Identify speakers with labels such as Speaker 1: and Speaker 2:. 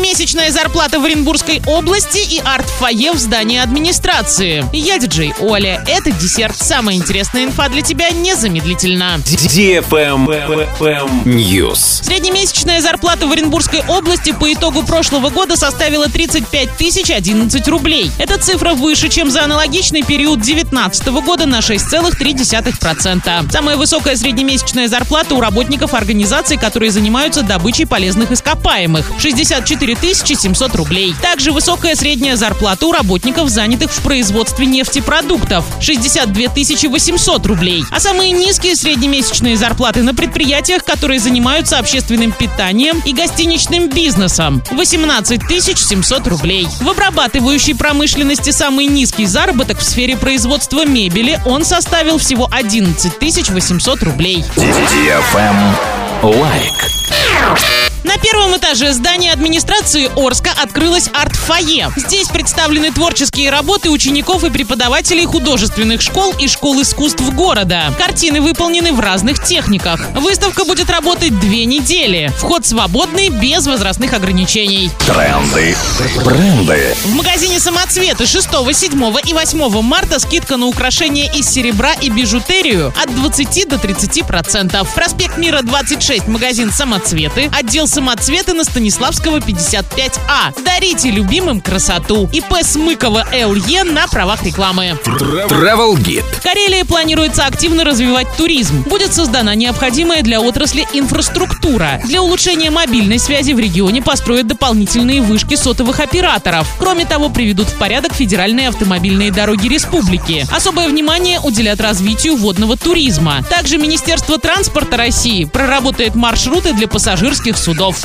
Speaker 1: Среднемесячная зарплата в Оренбургской области и арт-фойе в здании администрации. Я диджей Оля. Это десерт. Самая интересная инфа для тебя незамедлительно.
Speaker 2: News.
Speaker 1: Среднемесячная зарплата в Оренбургской области по итогу прошлого года составила 35 тысяч 11 рублей. Эта цифра выше, чем за аналогичный период 2019 года на 6,3%. Самая высокая среднемесячная зарплата у работников организаций, которые занимаются добычей полезных ископаемых – 64 700 рублей. Также высокая средняя зарплата у работников, занятых в производстве нефтепродуктов – 62 800 рублей. А самые низкие среднемесячные зарплаты на предприятиях, которые занимаются общественным питанием и гостиничным бизнесом – 18 700 рублей. В обрабатывающей промышленности самый низкий заработок в сфере производства мебели он составил всего 11 800 рублей.
Speaker 2: Лайк.
Speaker 1: На первом этаже здания администрации Орска открылось арт-фойе. Здесь представлены творческие работы учеников и преподавателей художественных школ и школ искусств города. Картины выполнены в разных техниках. Выставка будет работать две недели. Вход свободный, без возрастных ограничений.
Speaker 2: Тренды. Бренды.
Speaker 1: В магазине «Самоцветы» 6, 7 и 8 марта скидка на украшения из серебра и бижутерию от 20 до 30 процентов. Проспект Мира 26, магазин «Самоцветы», отдел самоцветы на Станиславского 55А. Дарите любимым красоту. ИП Смыкова ЛЕ на правах рекламы.
Speaker 2: Travel Guide.
Speaker 1: Карелия планируется активно развивать туризм. Будет создана необходимая для отрасли инфраструктура. Для улучшения мобильной связи в регионе построят дополнительные вышки сотовых операторов. Кроме того, приведут в порядок федеральные автомобильные дороги республики. Особое внимание уделят развитию водного туризма. Также Министерство транспорта России проработает маршруты для пассажирских судов.